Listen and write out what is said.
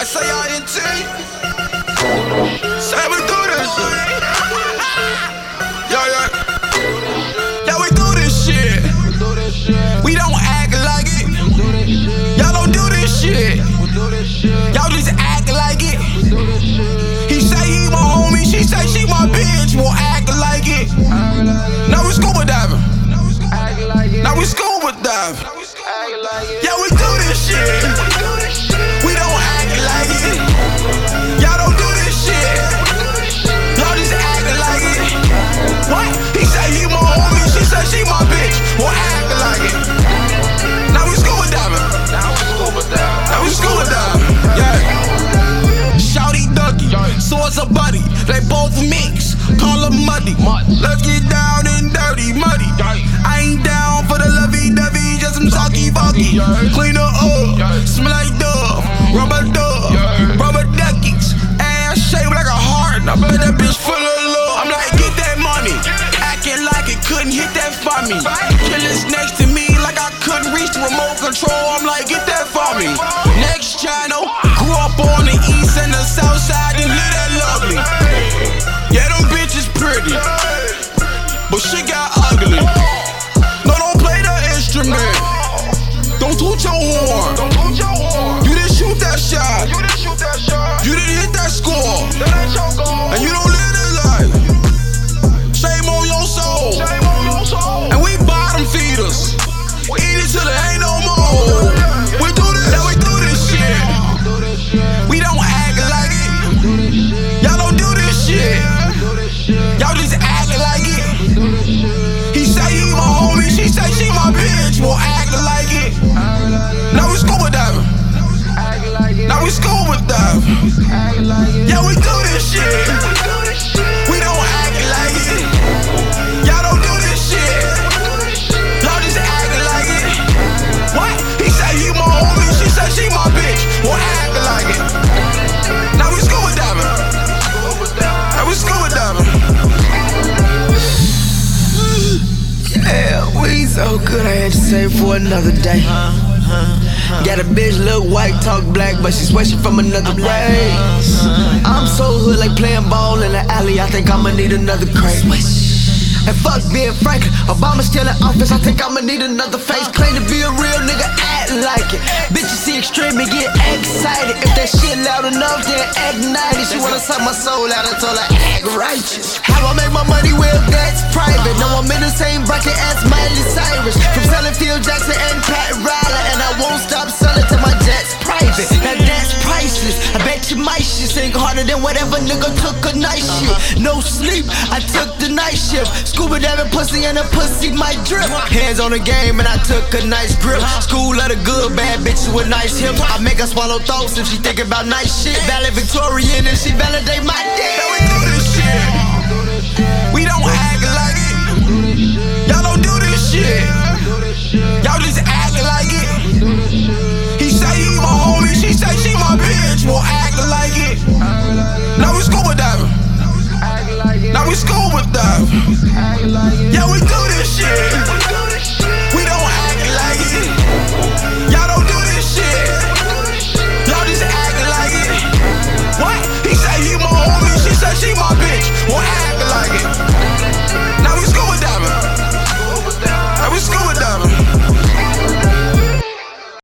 S-A-I-N-T Say we them muddy. Let's get down and dirty, muddy. I ain't down for the lovey dovey, just some talky fucky. Clean her up, smell like dove, rubber dub, rubber duckies. Ass shaped like a heart. I bet that bitch full of love. I'm like, get that money. Acting like it couldn't hit that for me. Killers next to me like I couldn't reach the remote control. I'm shit got ugly. No, don't play the instrument. Don't toot your horn. Yeah, we do this shit. We don't act like it. Y'all don't do this shit. Y'all just act like it. What? He say he my homie, she say she my bitch. Won't act like it. Now we scuba diving. Now we scuba diving. Yeah, we so good I had to save for another day. Got a bitch look white, talk black, but she swear from another race. I'm so hood like playing ball in the alley. I think I'ma need another crate. And fuck being frank, Obama still in office. I think I'ma need another face. Claim to be a real nigga, act like it. Bitch, Bitches see extreme and get excited. If that shit loud enough, then act 90. She wanna suck my soul out, until I act righteous. How I make my money, well, that's private. No, I'm in the same bracket as Miley Cyrus. From selling Phil Jackson and Pat you sing harder than whatever nigga took a night shift. Uh-huh. No sleep, I took the night shift. Scuba diving pussy and a pussy might drip. Hands on the game and I took a nice grip. Uh-huh. School of the good, bad bitches with nice hips. I make her swallow thoughts if she think about nice shit. Valedictorian and she validate my dick. Yeah, we.